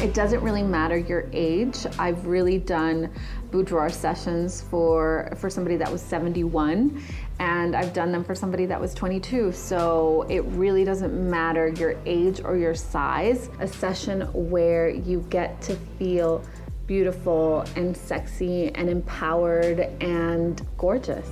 It doesn't really matter your age. I've really done boudoir sessions for for somebody that was 71 and I've done them for somebody that was 22. So it really doesn't matter your age or your size. A session where you get to feel beautiful and sexy and empowered and gorgeous.